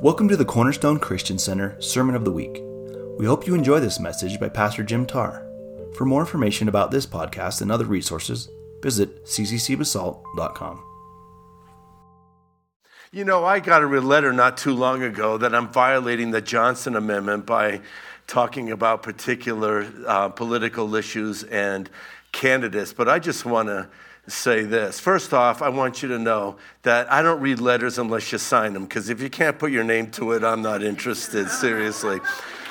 Welcome to the Cornerstone Christian Center Sermon of the Week. We hope you enjoy this message by Pastor Jim Tarr. For more information about this podcast and other resources, visit cccbasalt.com. You know, I got a letter not too long ago that I'm violating the Johnson Amendment by talking about particular uh, political issues and candidates, but I just want to say this. First off, I want you to know that I don't read letters unless you sign them, because if you can't put your name to it, I'm not interested, seriously.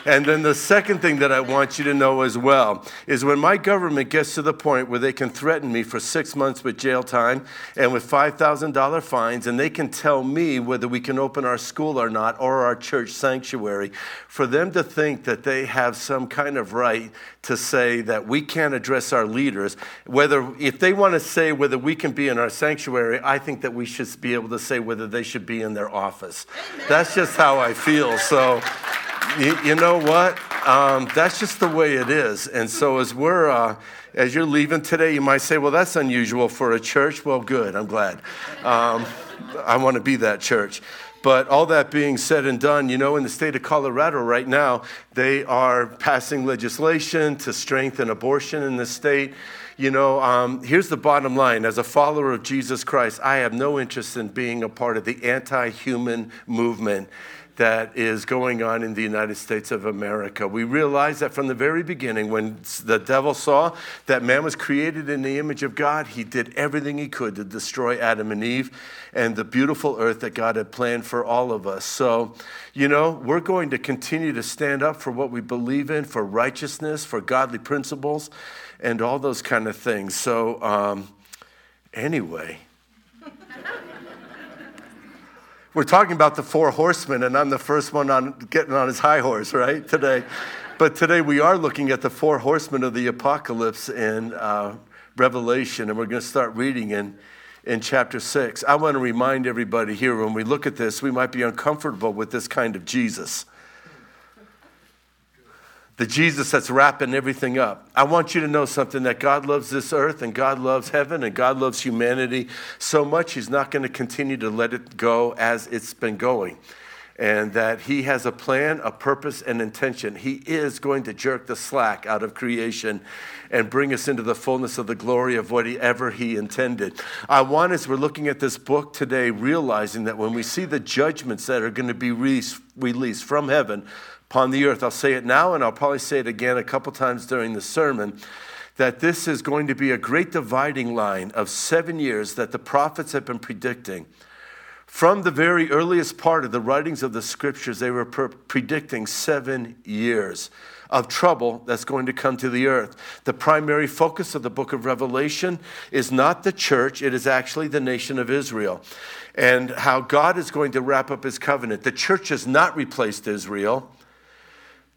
And then the second thing that I want you to know as well is when my government gets to the point where they can threaten me for six months with jail time and with $5,000 fines, and they can tell me whether we can open our school or not or our church sanctuary, for them to think that they have some kind of right to say that we can't address our leaders, whether if they want to say whether we can be in our sanctuary, I think that we should be able to say whether they should be in their office. That's just how I feel. So you, you know what? Um, that's just the way it is. And so as we're, uh, as you're leaving today, you might say, well, that's unusual for a church. Well, good. I'm glad. Um, I want to be that church. But all that being said and done, you know, in the state of Colorado right now, they are passing legislation to strengthen abortion in the state. You know, um, here's the bottom line as a follower of Jesus Christ, I have no interest in being a part of the anti human movement that is going on in the United States of America. We realize that from the very beginning, when the devil saw that man was created in the image of God, he did everything he could to destroy Adam and Eve and the beautiful earth that God had planned for all of us. So, you know, we're going to continue to stand up for what we believe in, for righteousness, for godly principles, and all those kind of things. So, um, anyway. We're talking about the four horsemen, and I'm the first one on getting on his high horse, right, today. But today we are looking at the four horsemen of the apocalypse in uh, Revelation, and we're going to start reading in, in chapter six. I want to remind everybody here when we look at this, we might be uncomfortable with this kind of Jesus the Jesus that's wrapping everything up. I want you to know something that God loves this earth and God loves heaven and God loves humanity so much, He's not going to continue to let it go as it's been going. And that He has a plan, a purpose, and intention. He is going to jerk the slack out of creation and bring us into the fullness of the glory of whatever He intended. I want, as we're looking at this book today, realizing that when we see the judgments that are going to be released from heaven, upon the earth. I'll say it now, and I'll probably say it again a couple times during the sermon that this is going to be a great dividing line of seven years that the prophets have been predicting. From the very earliest part of the writings of the scriptures, they were pre- predicting seven years of trouble that's going to come to the earth. The primary focus of the book of Revelation is not the church, it is actually the nation of Israel and how God is going to wrap up his covenant. The church has not replaced Israel.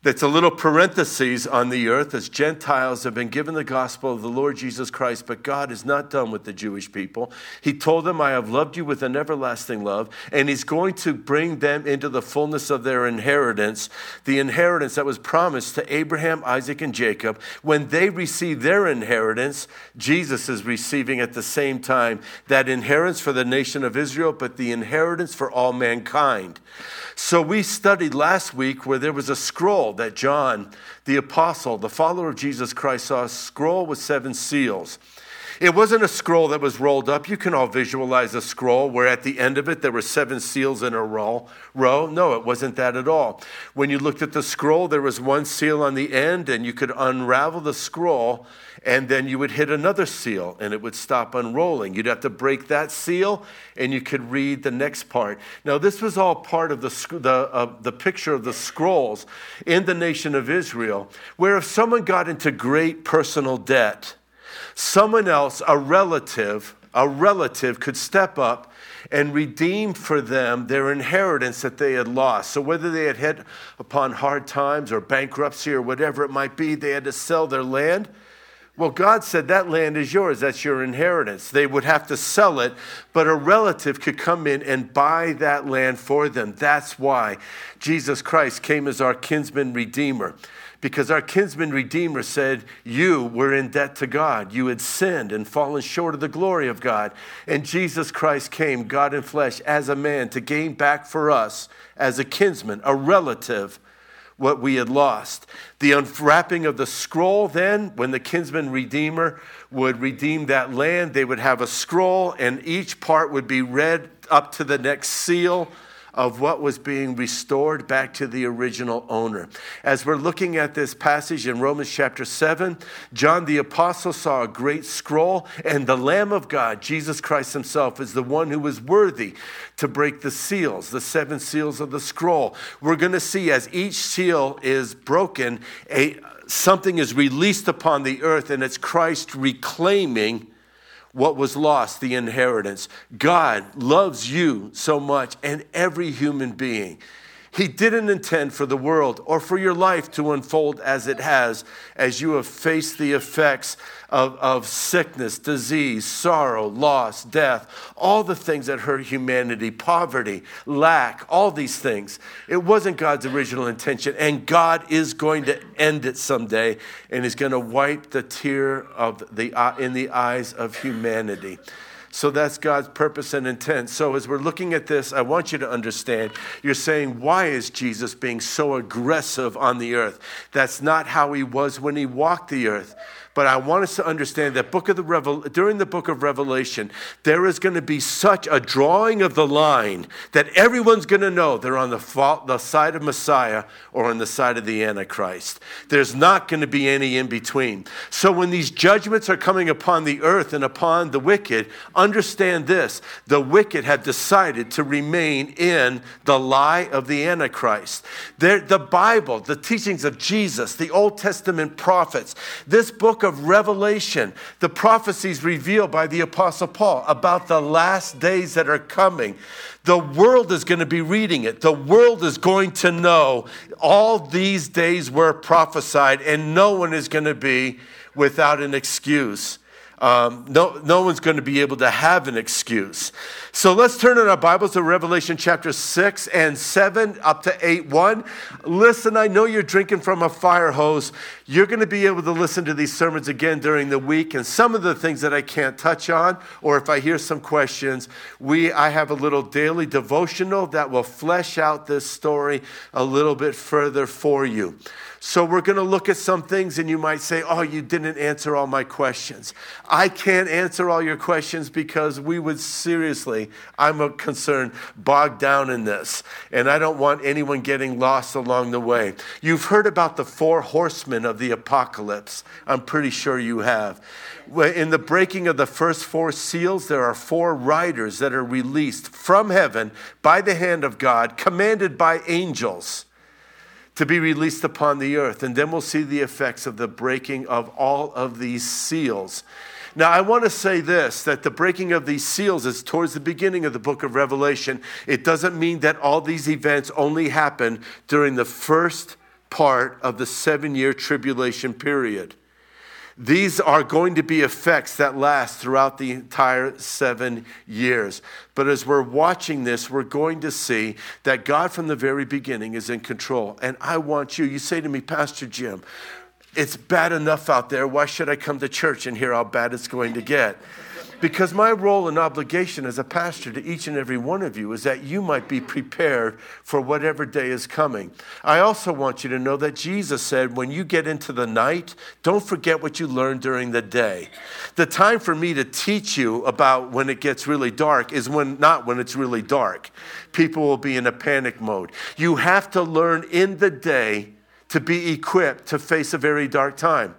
That's a little parenthesis on the earth as Gentiles have been given the gospel of the Lord Jesus Christ, but God is not done with the Jewish people. He told them, I have loved you with an everlasting love, and He's going to bring them into the fullness of their inheritance, the inheritance that was promised to Abraham, Isaac, and Jacob. When they receive their inheritance, Jesus is receiving at the same time that inheritance for the nation of Israel, but the inheritance for all mankind. So we studied last week where there was a scroll that John, the apostle, the follower of Jesus Christ, saw a scroll with seven seals. It wasn't a scroll that was rolled up. You can all visualize a scroll where at the end of it there were seven seals in a row. No, it wasn't that at all. When you looked at the scroll, there was one seal on the end, and you could unravel the scroll, and then you would hit another seal, and it would stop unrolling. You'd have to break that seal, and you could read the next part. Now, this was all part of the, the, uh, the picture of the scrolls in the nation of Israel, where if someone got into great personal debt, someone else, a relative, a relative could step up and redeem for them their inheritance that they had lost. So, whether they had hit upon hard times or bankruptcy or whatever it might be, they had to sell their land Well, God said that land is yours. That's your inheritance. They would have to sell it, but a relative could come in and buy that land for them. That's why Jesus Christ came as our kinsman redeemer. Because our kinsman redeemer said, You were in debt to God. You had sinned and fallen short of the glory of God. And Jesus Christ came, God in flesh, as a man to gain back for us, as a kinsman, a relative, what we had lost. The unwrapping of the scroll, then, when the kinsman redeemer would redeem that land, they would have a scroll, and each part would be read up to the next seal of what was being restored back to the original owner. As we're looking at this passage in Romans chapter 7, John the Apostle saw a great scroll, and the Lamb of God, Jesus Christ Himself, is the one who was worthy to break the seals, the seven seals of the scroll. We're going to see as each seal is broken, a, something is released upon the earth, and it's Christ reclaiming what was lost, the inheritance. God loves you so much and every human being. He didn't intend for the world or for your life to unfold as it has, as you have faced the effects of, of sickness, disease, sorrow, loss, death, all the things that hurt humanity, poverty, lack, all these things. It wasn't God's original intention, and God is going to end it someday, and He's going to wipe the tear of the, in the eyes of humanity. So that's God's purpose and intent. So as we're looking at this, I want you to understand you're saying, why is Jesus being so aggressive on the earth? That's not how he was when he walked the earth. But I want us to understand that book of the Revel- during the book of Revelation, there is going to be such a drawing of the line that everyone's going to know they're on the, fault, the side of Messiah or on the side of the Antichrist. There's not going to be any in between. So when these judgments are coming upon the earth and upon the wicked, understand this the wicked have decided to remain in the lie of the Antichrist. They're, the Bible, the teachings of Jesus, the Old Testament prophets, this book of Revelation, the prophecies revealed by the Apostle Paul about the last days that are coming. The world is going to be reading it. The world is going to know all these days were prophesied, and no one is going to be without an excuse. Um, no, no one's going to be able to have an excuse. So let's turn in our Bibles to Revelation chapter 6 and 7 up to 8 1. Listen, I know you're drinking from a fire hose. You're going to be able to listen to these sermons again during the week. And some of the things that I can't touch on, or if I hear some questions, we, I have a little daily devotional that will flesh out this story a little bit further for you. So, we're going to look at some things, and you might say, Oh, you didn't answer all my questions. I can't answer all your questions because we would seriously, I'm a concern, bog down in this. And I don't want anyone getting lost along the way. You've heard about the four horsemen of the apocalypse. I'm pretty sure you have. In the breaking of the first four seals, there are four riders that are released from heaven by the hand of God, commanded by angels to be released upon the earth. And then we'll see the effects of the breaking of all of these seals. Now, I want to say this that the breaking of these seals is towards the beginning of the book of Revelation. It doesn't mean that all these events only happen during the first part of the seven year tribulation period. These are going to be effects that last throughout the entire seven years. But as we're watching this, we're going to see that God from the very beginning is in control. And I want you, you say to me, Pastor Jim, it's bad enough out there. Why should I come to church and hear how bad it's going to get? Because my role and obligation as a pastor to each and every one of you is that you might be prepared for whatever day is coming. I also want you to know that Jesus said, when you get into the night, don't forget what you learned during the day. The time for me to teach you about when it gets really dark is when not when it's really dark. People will be in a panic mode. You have to learn in the day to be equipped to face a very dark time.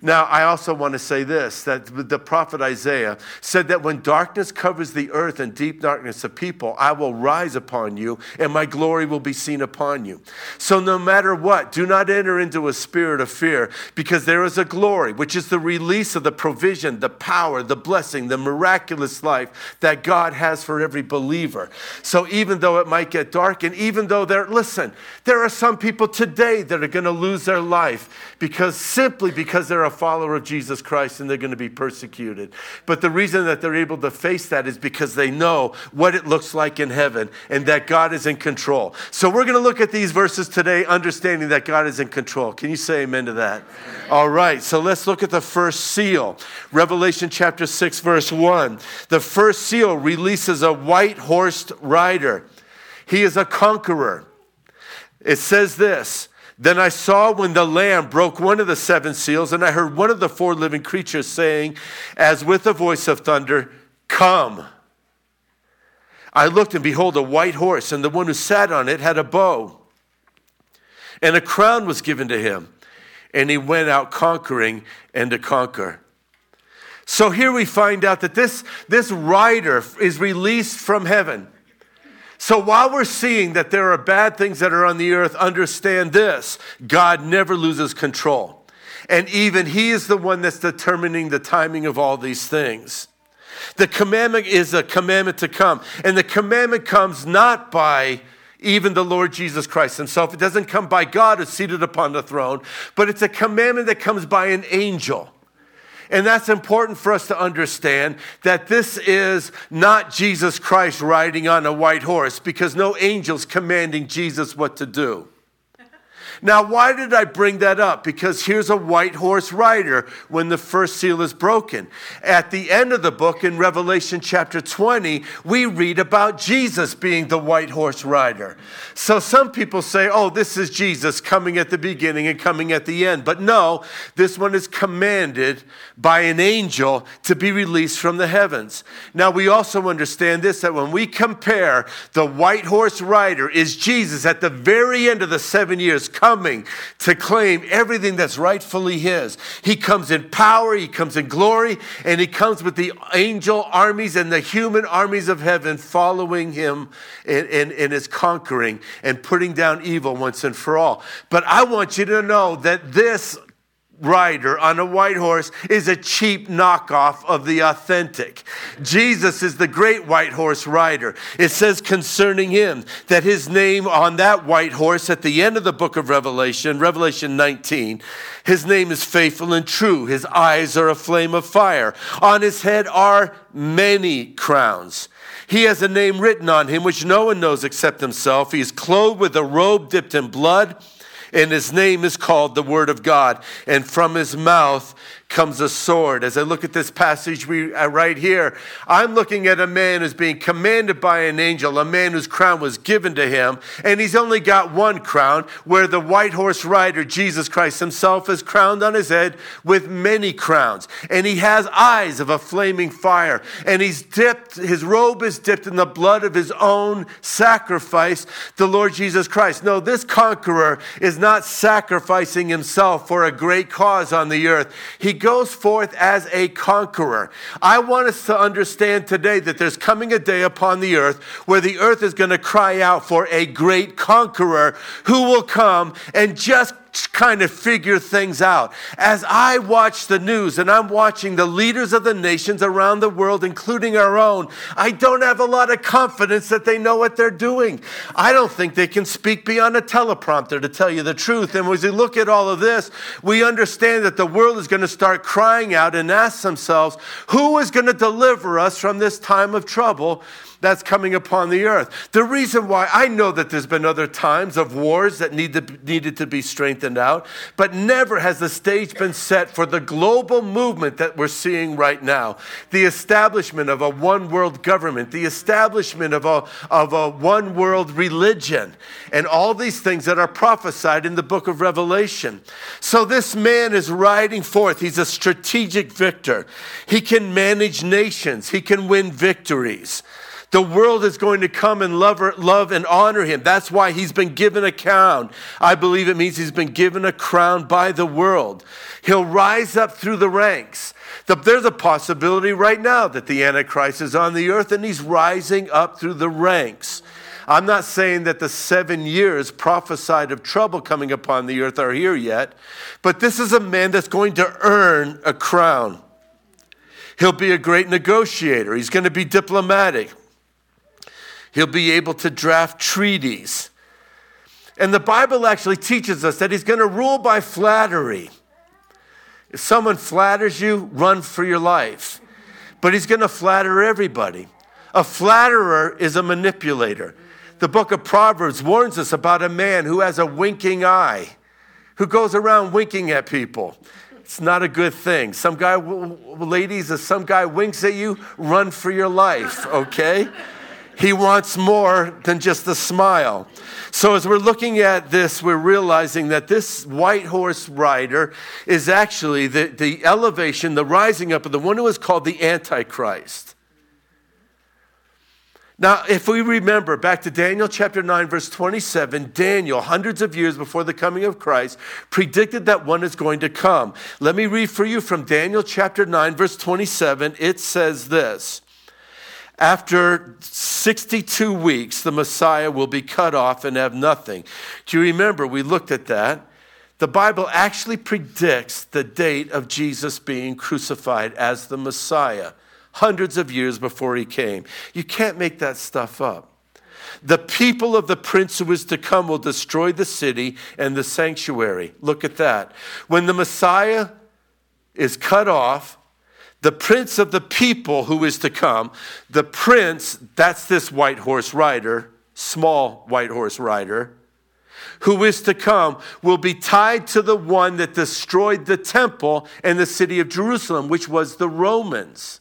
Now, I also want to say this that the prophet Isaiah said that when darkness covers the earth and deep darkness of people, I will rise upon you and my glory will be seen upon you. So, no matter what, do not enter into a spirit of fear because there is a glory, which is the release of the provision, the power, the blessing, the miraculous life that God has for every believer. So, even though it might get dark, and even though there, listen, there are some people today that are going to lose their life because simply because they're a follower of Jesus Christ and they're going to be persecuted. But the reason that they're able to face that is because they know what it looks like in heaven and that God is in control. So we're going to look at these verses today, understanding that God is in control. Can you say amen to that? All right, so let's look at the first seal. Revelation chapter 6, verse 1. The first seal releases a white horsed rider, he is a conqueror. It says this. Then I saw when the Lamb broke one of the seven seals, and I heard one of the four living creatures saying, as with a voice of thunder, Come. I looked, and behold, a white horse, and the one who sat on it had a bow, and a crown was given to him, and he went out conquering and to conquer. So here we find out that this, this rider is released from heaven. So while we're seeing that there are bad things that are on the earth, understand this God never loses control. And even He is the one that's determining the timing of all these things. The commandment is a commandment to come. And the commandment comes not by even the Lord Jesus Christ Himself. It doesn't come by God who's seated upon the throne, but it's a commandment that comes by an angel. And that's important for us to understand that this is not Jesus Christ riding on a white horse because no angel's commanding Jesus what to do. Now, why did I bring that up? Because here's a white horse rider when the first seal is broken. At the end of the book in Revelation chapter 20, we read about Jesus being the white horse rider. So some people say, oh, this is Jesus coming at the beginning and coming at the end. But no, this one is commanded by an angel to be released from the heavens. Now, we also understand this that when we compare the white horse rider is Jesus at the very end of the seven years coming to claim everything that's rightfully his. He comes in power, he comes in glory, and he comes with the angel armies and the human armies of heaven following him in, in his conquering and putting down evil once and for all. But I want you to know that this rider on a white horse is a cheap knockoff of the authentic. Jesus is the great white horse rider. It says concerning him that his name on that white horse at the end of the book of Revelation, Revelation 19, his name is faithful and true. His eyes are a flame of fire. On his head are many crowns. He has a name written on him which no one knows except himself. He is clothed with a robe dipped in blood and his name is called the Word of God. And from his mouth comes a sword. As I look at this passage we, uh, right here, I'm looking at a man who's being commanded by an angel, a man whose crown was given to him, and he's only got one crown, where the white horse rider, Jesus Christ himself, is crowned on his head with many crowns. And he has eyes of a flaming fire, and he's dipped, his robe is dipped in the blood of his own sacrifice, the Lord Jesus Christ. No, this conqueror is not sacrificing himself for a great cause on the earth. He goes forth as a conqueror. I want us to understand today that there's coming a day upon the earth where the earth is going to cry out for a great conqueror who will come and just kind of figure things out. As I watch the news and I'm watching the leaders of the nations around the world, including our own, I don't have a lot of confidence that they know what they're doing. I don't think they can speak beyond a teleprompter to tell you the truth. And as we look at all of this, we understand that the world is going to start crying out and ask themselves, who is going to deliver us from this time of trouble? That's coming upon the earth. The reason why I know that there's been other times of wars that need to, needed to be strengthened out, but never has the stage been set for the global movement that we're seeing right now. The establishment of a one world government, the establishment of a, of a one world religion, and all these things that are prophesied in the book of Revelation. So this man is riding forth. He's a strategic victor. He can manage nations, he can win victories. The world is going to come and love, love and honor him. That's why he's been given a crown. I believe it means he's been given a crown by the world. He'll rise up through the ranks. There's a possibility right now that the Antichrist is on the earth and he's rising up through the ranks. I'm not saying that the seven years prophesied of trouble coming upon the earth are here yet, but this is a man that's going to earn a crown. He'll be a great negotiator, he's going to be diplomatic. He'll be able to draft treaties. And the Bible actually teaches us that he's going to rule by flattery. If someone flatters you, run for your life. But he's going to flatter everybody. A flatterer is a manipulator. The book of Proverbs warns us about a man who has a winking eye, who goes around winking at people. It's not a good thing. Some guy, ladies, if some guy winks at you, run for your life, okay? He wants more than just a smile. So, as we're looking at this, we're realizing that this white horse rider is actually the, the elevation, the rising up of the one who is called the Antichrist. Now, if we remember back to Daniel chapter 9, verse 27, Daniel, hundreds of years before the coming of Christ, predicted that one is going to come. Let me read for you from Daniel chapter 9, verse 27. It says this after 62 weeks, the Messiah will be cut off and have nothing. Do you remember? We looked at that. The Bible actually predicts the date of Jesus being crucified as the Messiah, hundreds of years before he came. You can't make that stuff up. The people of the prince who is to come will destroy the city and the sanctuary. Look at that. When the Messiah is cut off, the prince of the people who is to come, the prince, that's this white horse rider, small white horse rider, who is to come, will be tied to the one that destroyed the temple and the city of Jerusalem, which was the Romans.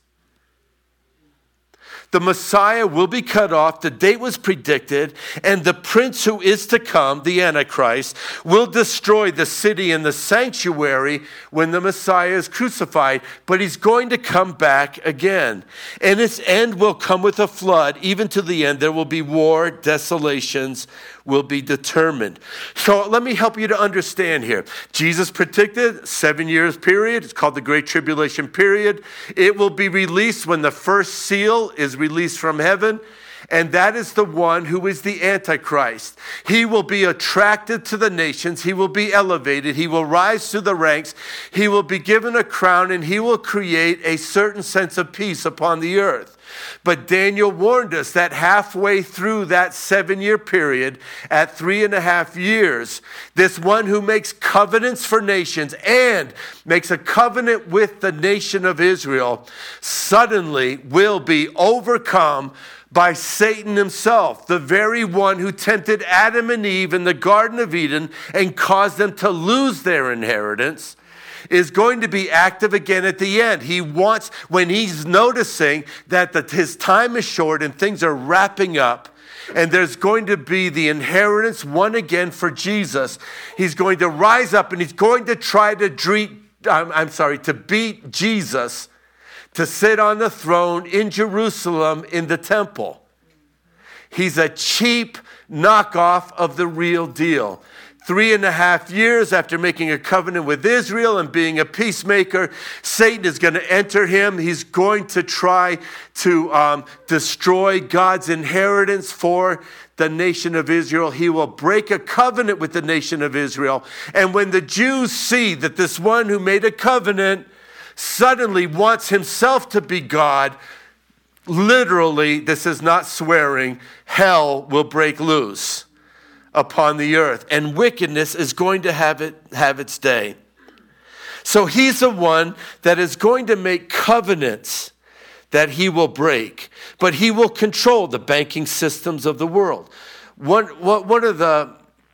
The Messiah will be cut off. The date was predicted, and the prince who is to come, the Antichrist, will destroy the city and the sanctuary when the Messiah is crucified. But he's going to come back again. And its end will come with a flood. Even to the end, there will be war, desolations, will be determined. So let me help you to understand here. Jesus predicted seven years period. It's called the Great Tribulation period. It will be released when the first seal is released from heaven. And that is the one who is the Antichrist. He will be attracted to the nations. He will be elevated. He will rise through the ranks. He will be given a crown and he will create a certain sense of peace upon the earth. But Daniel warned us that halfway through that seven year period, at three and a half years, this one who makes covenants for nations and makes a covenant with the nation of Israel suddenly will be overcome by Satan himself, the very one who tempted Adam and Eve in the Garden of Eden and caused them to lose their inheritance is going to be active again at the end. He wants, when he's noticing that the, his time is short and things are wrapping up, and there's going to be the inheritance won again for Jesus, he's going to rise up and he's going to try to treat, I'm, I'm sorry, to beat Jesus to sit on the throne in Jerusalem in the temple. He's a cheap knockoff of the real deal. Three and a half years after making a covenant with Israel and being a peacemaker, Satan is going to enter him. He's going to try to um, destroy God's inheritance for the nation of Israel. He will break a covenant with the nation of Israel. And when the Jews see that this one who made a covenant suddenly wants himself to be God, literally, this is not swearing, hell will break loose upon the earth, and wickedness is going to have, it, have its day. So he's the one that is going to make covenants that he will break, but he will control the banking systems of the world. One, what one of the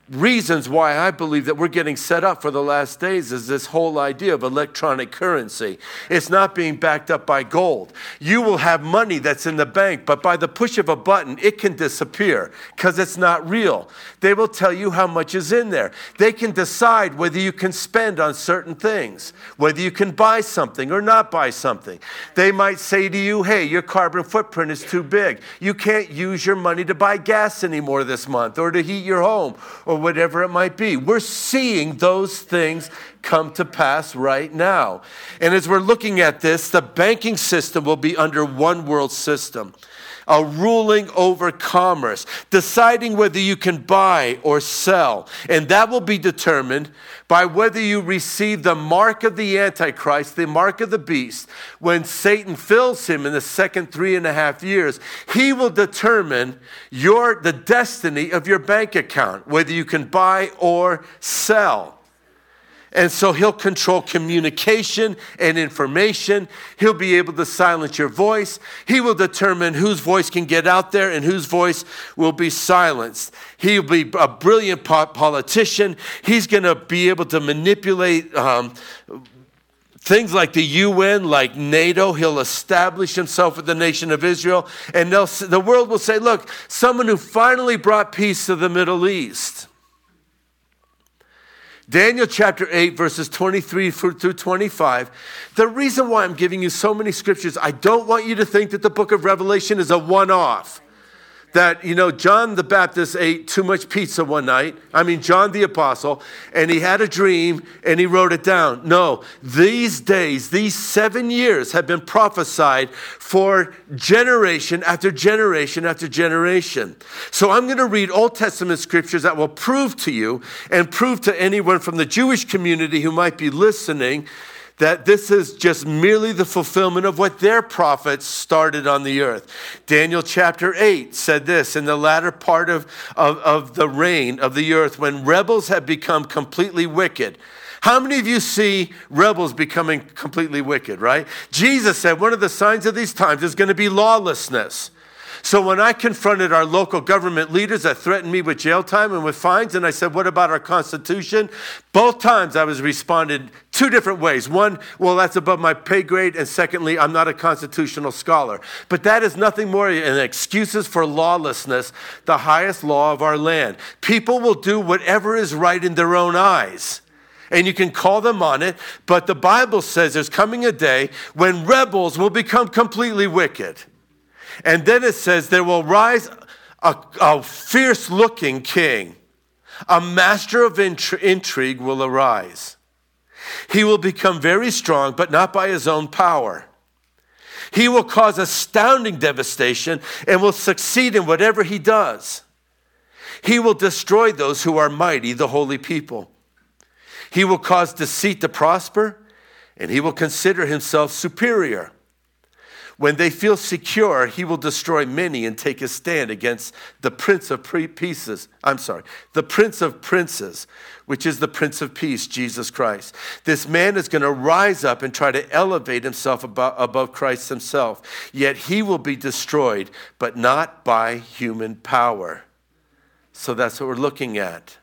reasons why I believe that we're getting set up for the last days is this whole idea of electronic currency. It's not being backed up by gold. You will have money that's in the bank, but by the push of a button, it can disappear because it's not real. They will tell you how much is in there. They can decide whether you can spend on certain things, whether you can buy something or not buy something. They might say to you, hey, your carbon footprint is too big. You can't use your money to buy gas anymore this month or to heat your home or whatever it might be. We're seeing those things come to pass right now. And as we're looking at this, the banking system will be under one world system a ruling over commerce, deciding whether you can buy or sell. And that will be determined by whether you receive the mark of the Antichrist, the mark of the beast. When Satan fills him in the second three and a half years, he will determine your, the destiny of your bank account, whether you can buy or sell. And so he'll control communication and information. He'll be able to silence your voice. He will determine whose voice can get out there and whose voice will be silenced. He'll be a brilliant politician. He's going to be able to manipulate um, things like the UN, like NATO. He'll establish himself with the nation of Israel. And the world will say, look, someone who finally brought peace to the Middle East. Daniel chapter 8, verses 23 through 25. The reason why I'm giving you so many scriptures, I don't want you to think that the book of Revelation is a one off that, you know, John the Baptist ate too much pizza one night. I mean, John the Apostle, and he had a dream and he wrote it down. No, these days, these seven years have been prophesied for generation after generation after generation. So I'm going to read Old Testament scriptures that will prove to you and prove to anyone from the Jewish community who might be listening that this is just merely the fulfillment of what their prophets started on the earth. Daniel chapter 8 said this in the latter part of, of, of the reign of the earth when rebels have become completely wicked. How many of you see rebels becoming completely wicked, right? Jesus said one of the signs of these times is going to be lawlessness. So when I confronted our local government leaders that threatened me with jail time and with fines, and I said, What about our Constitution? Both times I was responded two different ways. One, well, that's above my pay grade. And secondly, I'm not a constitutional scholar. But that is nothing more than excuses for lawlessness, the highest law of our land. People will do whatever is right in their own eyes and you can call them on it, but the Bible says there's coming a day when rebels will become completely wicked. And then it says, There will rise a, a fierce looking king, a master of intrigue will arise. He will become very strong, but not by his own power. He will cause astounding devastation and will succeed in whatever he does. He will destroy those who are mighty, the holy people. He will cause deceit to prosper, and he will consider himself superior. When they feel secure, he will destroy many and take a stand against the prince of pieces. I'm sorry, the prince of princes, which is the prince of peace, Jesus Christ. This man is going to rise up and try to elevate himself above, above Christ himself. Yet he will be destroyed, but not by human power. So that's what we're looking at.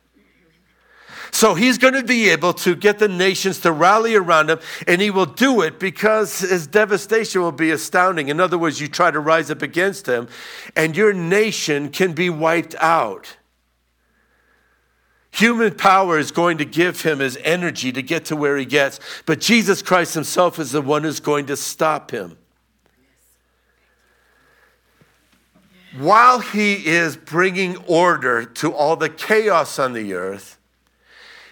So he's going to be able to get the nations to rally around him, and he will do it because his devastation will be astounding. In other words, you try to rise up against him, and your nation can be wiped out. Human power is going to give him his energy to get to where he gets, but Jesus Christ himself is the one who's going to stop him. While he is bringing order to all the chaos on the earth,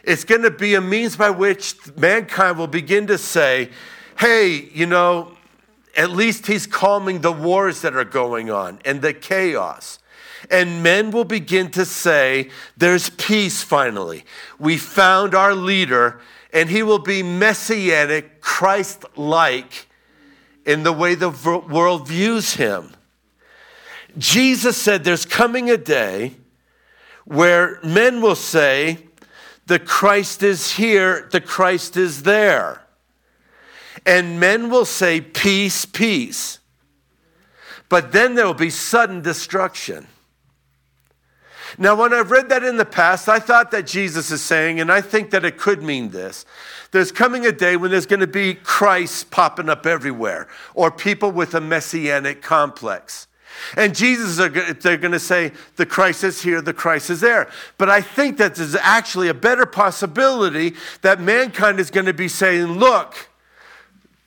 it's going to be a means by which mankind will begin to say, hey, you know, at least he's calming the wars that are going on and the chaos. And men will begin to say, there's peace finally. We found our leader, and he will be messianic, Christ like in the way the world views him. Jesus said, There's coming a day where men will say, the Christ is here, the Christ is there. And men will say, Peace, peace. But then there will be sudden destruction. Now, when I've read that in the past, I thought that Jesus is saying, and I think that it could mean this there's coming a day when there's going to be Christ popping up everywhere, or people with a messianic complex. And Jesus, they're going to say, the Christ is here, the Christ is there. But I think that there's actually a better possibility that mankind is going to be saying, look,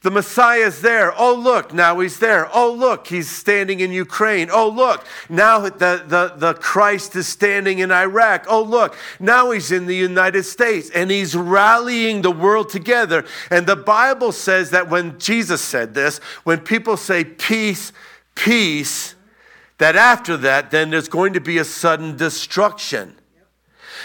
the Messiah is there. Oh, look, now he's there. Oh, look, he's standing in Ukraine. Oh, look, now the, the, the Christ is standing in Iraq. Oh, look, now he's in the United States and he's rallying the world together. And the Bible says that when Jesus said this, when people say peace, peace, that after that, then there's going to be a sudden destruction.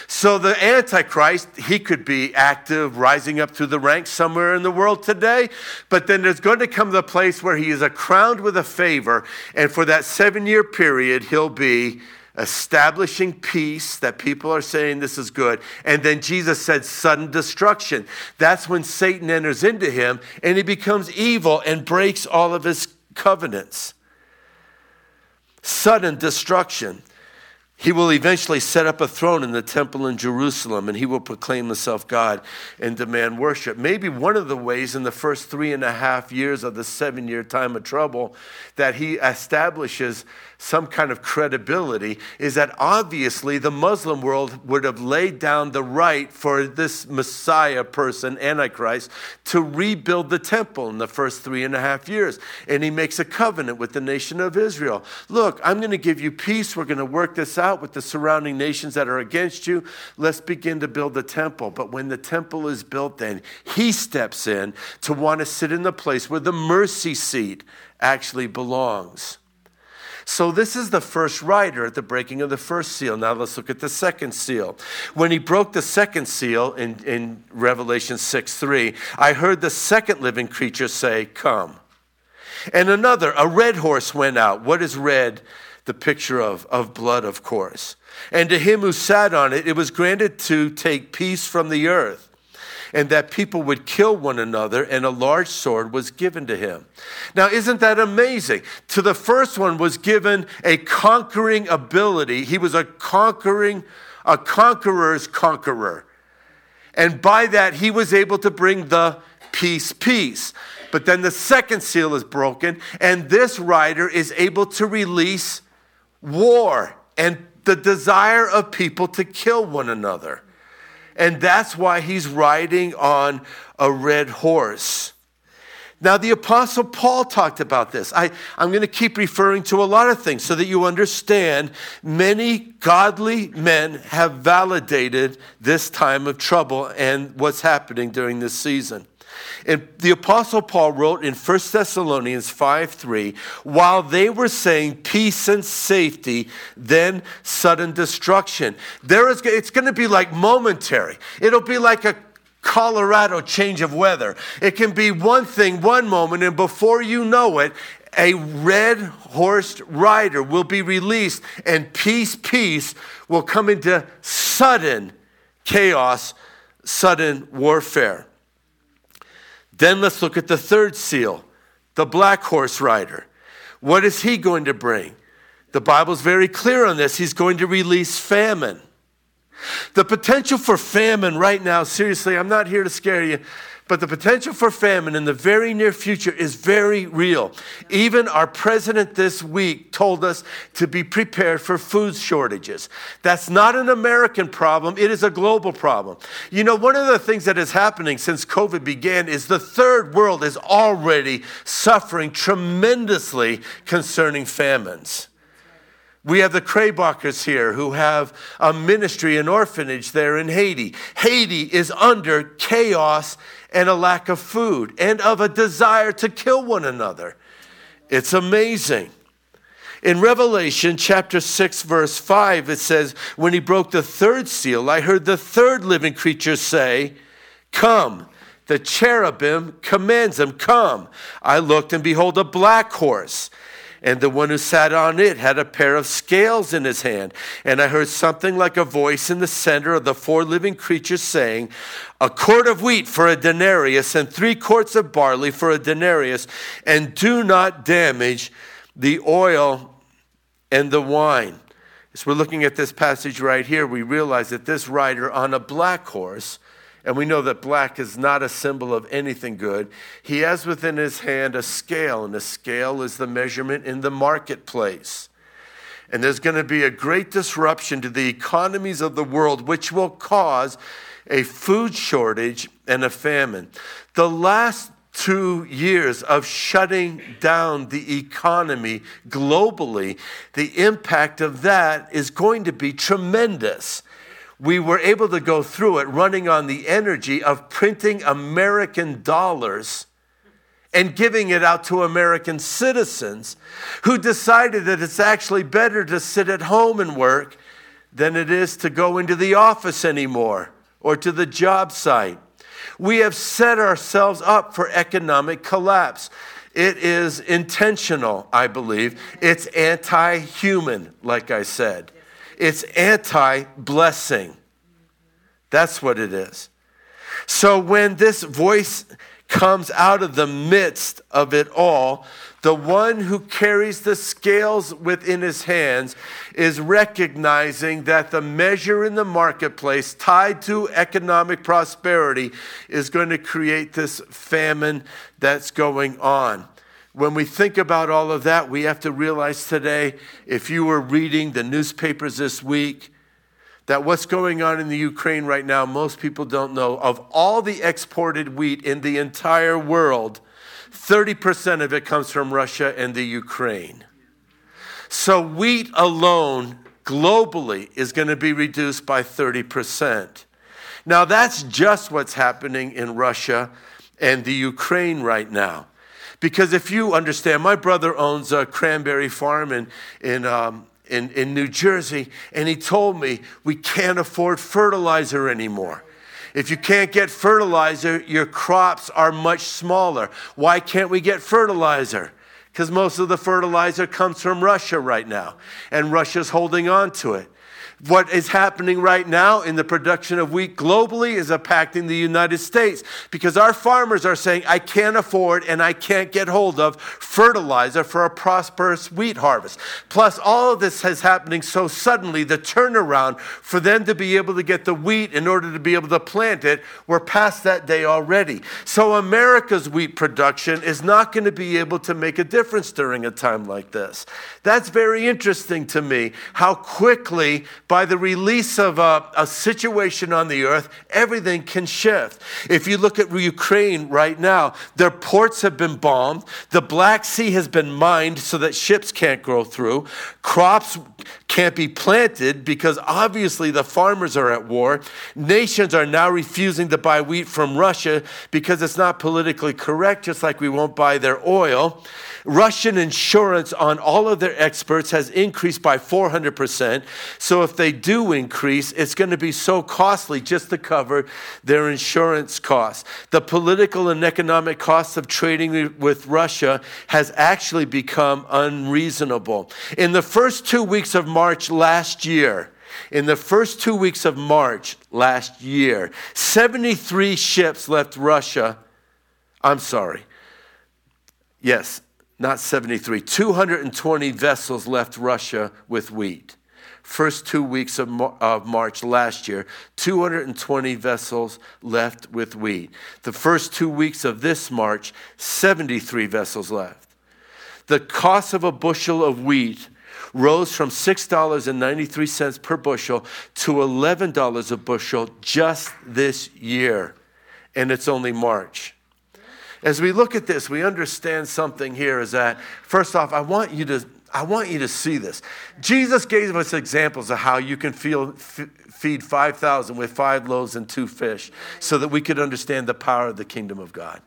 So the Antichrist, he could be active, rising up through the ranks somewhere in the world today, but then there's going to come the place where he is crowned with a favor, and for that seven year period, he'll be establishing peace that people are saying this is good. And then Jesus said sudden destruction. That's when Satan enters into him and he becomes evil and breaks all of his covenants. Sudden destruction. He will eventually set up a throne in the temple in Jerusalem and he will proclaim himself God and demand worship. Maybe one of the ways in the first three and a half years of the seven year time of trouble that he establishes some kind of credibility is that obviously the Muslim world would have laid down the right for this Messiah person, Antichrist, to rebuild the temple in the first three and a half years. And he makes a covenant with the nation of Israel. Look, I'm going to give you peace. We're going to work this out with the surrounding nations that are against you. Let's begin to build the temple. But when the temple is built, then he steps in to want to sit in the place where the mercy seat actually belongs. So, this is the first rider at the breaking of the first seal. Now, let's look at the second seal. When he broke the second seal in, in Revelation 6 3, I heard the second living creature say, Come. And another, a red horse went out. What is red? The picture of, of blood, of course. And to him who sat on it, it was granted to take peace from the earth and that people would kill one another, and a large sword was given to him. Now, isn't that amazing? To the first one was given a conquering ability. He was a conquering, a conqueror's conqueror. And by that, he was able to bring the peace, peace. But then the second seal is broken, and this rider is able to release war and the desire of people to kill one another. And that's why he's riding on a red horse. Now, the Apostle Paul talked about this. I, am going to keep referring to a lot of things so that you understand many godly men have validated this time of trouble and what's happening during this season. And the Apostle Paul wrote in 1 Thessalonians 5 3, while they were saying peace and safety, then sudden destruction. There is, it's going to be like momentary. It'll be like a Colorado change of weather. It can be one thing one moment, and before you know it, a red horsed rider will be released, and peace, peace will come into sudden chaos, sudden warfare. Then let's look at the third seal, the black horse rider. What is he going to bring? The Bible's very clear on this. He's going to release famine. The potential for famine right now, seriously, I'm not here to scare you. But the potential for famine in the very near future is very real. Even our president this week told us to be prepared for food shortages. That's not an American problem, it is a global problem. You know, one of the things that is happening since COVID began is the third world is already suffering tremendously concerning famines. We have the Kraybachers here who have a ministry, an orphanage there in Haiti. Haiti is under chaos and a lack of food and of a desire to kill one another. It's amazing. In Revelation chapter 6, verse 5, it says, When he broke the third seal, I heard the third living creature say, Come. The cherubim commands him, Come. I looked, and behold, a black horse and the one who sat on it had a pair of scales in his hand. And I heard something like a voice in the center of the four living creatures saying, A quart of wheat for a denarius, and three quarts of barley for a denarius, and do not damage the oil and the wine. As we're looking at this passage right here, we realize that this rider on a black horse and we know that black is not a symbol of anything good. He has within his hand a scale, and a scale is the measurement in the marketplace. And there's going to be a great disruption to the economies of the world, which will cause a food shortage and a famine. The last two years of shutting down the economy globally, the impact of that is going to be tremendous we were able to go through it running on the energy of printing American dollars and giving it out to American citizens who decided that it's actually better to sit at home and work than it is to go into the office anymore or to the job site. We have set ourselves up for economic collapse. It is intentional, I believe. It's anti human, like I said. It's anti blessing. That's what it is. So when this voice comes out of the midst of it all, the one who carries the scales within his hands is recognizing that the measure in the marketplace tied to economic prosperity is going to create this famine that's going on. When we think about all of that, we have to realize today if you were reading the newspapers this week, that what's going on in the Ukraine right now, most people don't know. Of all the exported wheat in the entire world, 30% of it comes from Russia and the Ukraine. So, wheat alone globally is going to be reduced by 30%. Now, that's just what's happening in Russia and the Ukraine right now. Because if you understand, my brother owns a cranberry farm in, in, um, in, in New Jersey, and he told me we can't afford fertilizer anymore. If you can't get fertilizer, your crops are much smaller. Why can't we get fertilizer? Because most of the fertilizer comes from Russia right now, and Russia's holding on to it. What is happening right now in the production of wheat globally is impacting the United States because our farmers are saying, I can't afford and I can't get hold of fertilizer for a prosperous wheat harvest. Plus, all of this is happening so suddenly, the turnaround for them to be able to get the wheat in order to be able to plant it, we're past that day already. So, America's wheat production is not going to be able to make a difference during a time like this. That's very interesting to me how quickly by the release of a, a, situation on the earth, everything can shift. If you look at Ukraine right now, their ports have been bombed, the Black Sea has been mined so that ships can't go through, crops can't be planted because obviously the farmers are at war. Nations are now refusing to buy wheat from Russia because it's not politically correct, just like we won't buy their oil. Russian insurance on all of their experts has increased by 400%. So if they do increase, it's going to be so costly just to cover their insurance costs. The political and economic costs of trading with Russia has actually become unreasonable. In the first two weeks of March last year, in the first two weeks of March last year, 73 ships left Russia. I'm sorry. Yes, not 73, 220 vessels left Russia with wheat. First two weeks of, of March last year, 220 vessels left with wheat. The first two weeks of this March, 73 vessels left. The cost of a bushel of wheat rose from $6.93 per bushel to $11 a bushel just this year. And it's only March. As we look at this, we understand something here is that, first off, I want you to, I want you to see this. Jesus gave us examples of how you can feel, f- feed 5,000 with five loaves and two fish so that we could understand the power of the kingdom of God.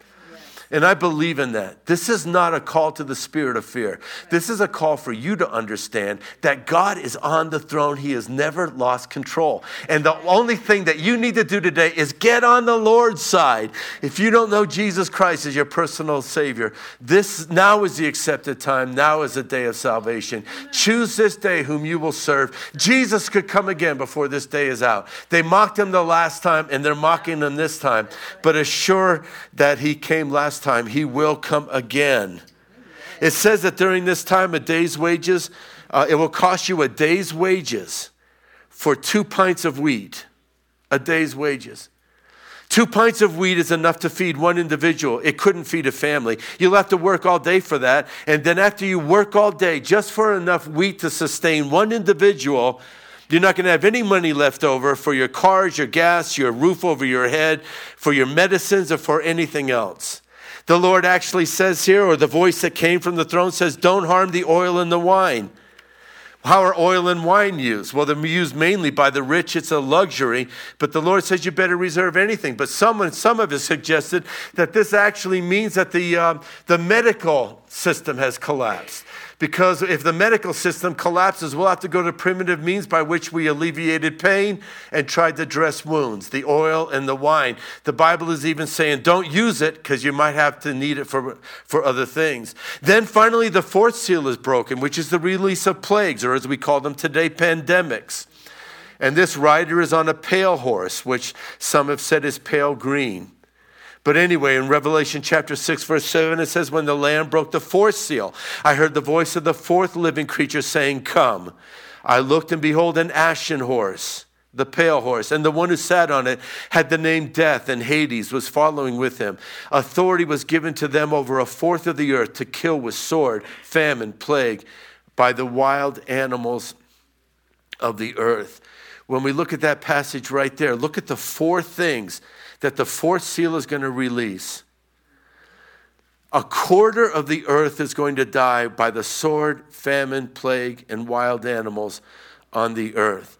And I believe in that. This is not a call to the spirit of fear. This is a call for you to understand that God is on the throne. He has never lost control. And the only thing that you need to do today is get on the Lord's side. If you don't know Jesus Christ as your personal Savior, this now is the accepted time. Now is the day of salvation. Choose this day whom you will serve. Jesus could come again before this day is out. They mocked him the last time and they're mocking him this time. But assure that he came last time, he will come again. It says that during this time, a day's wages, uh, it will cost you a day's wages for two pints of wheat. A day's wages. Two pints of wheat is enough to feed one individual. It couldn't feed a family. You'll have to work all day for that. And then, after you work all day just for enough wheat to sustain one individual, you're not going to have any money left over for your cars, your gas, your roof over your head, for your medicines, or for anything else. The Lord actually says here, or the voice that came from the throne says, Don't harm the oil and the wine. How are oil and wine used? Well, they're used mainly by the rich. It's a luxury, but the Lord says you better reserve anything. But someone, some of us suggested that this actually means that the, um, the medical system has collapsed Because if the medical system collapses, we'll have to go to primitive means by which we alleviated pain and tried to dress wounds the oil and the wine. The Bible is even saying don't use it because you might have to need it for, for other things. Then finally, the fourth seal is broken, which is the release of plagues, or as we call them today, pandemics. And this rider is on a pale horse, which some have said is pale green. But anyway, in Revelation chapter 6, verse 7, it says, When the Lamb broke the fourth seal, I heard the voice of the fourth living creature saying, Come. I looked, and behold, an ashen horse, the pale horse, and the one who sat on it had the name Death, and Hades was following with him. Authority was given to them over a fourth of the earth to kill with sword, famine, plague, by the wild animals of the earth. When we look at that passage right there, look at the four things that the fourth seal is going to release. A quarter of the earth is going to die by the sword, famine, plague, and wild animals on the earth.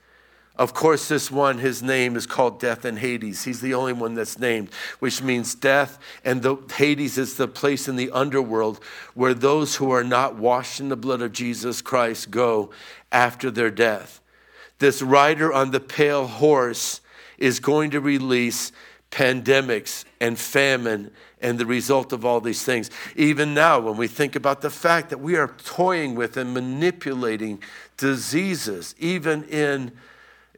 Of course, this one, his name is called Death and Hades. He's the only one that's named, which means death. And the, Hades is the place in the underworld where those who are not washed in the blood of Jesus Christ go after their death. This rider on the pale horse is going to release pandemics and famine and the result of all these things. Even now, when we think about the fact that we are toying with and manipulating diseases, even in,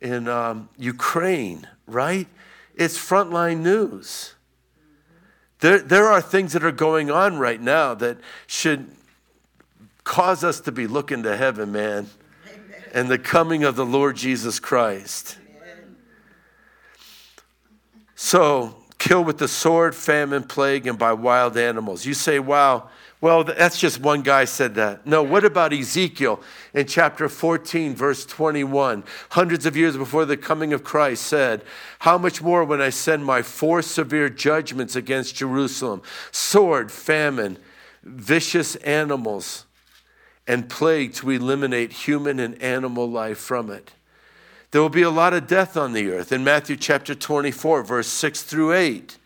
in um, Ukraine, right? It's frontline news. There, there are things that are going on right now that should cause us to be looking to heaven, man, Amen. and the coming of the Lord Jesus Christ. So, kill with the sword, famine, plague, and by wild animals. You say, wow, well, that's just one guy said that. No, what about Ezekiel in chapter 14, verse 21? Hundreds of years before the coming of Christ said, How much more when I send my four severe judgments against Jerusalem sword, famine, vicious animals, and plague to eliminate human and animal life from it? There will be a lot of death on the earth. In Matthew chapter 24, verse 6 through 8,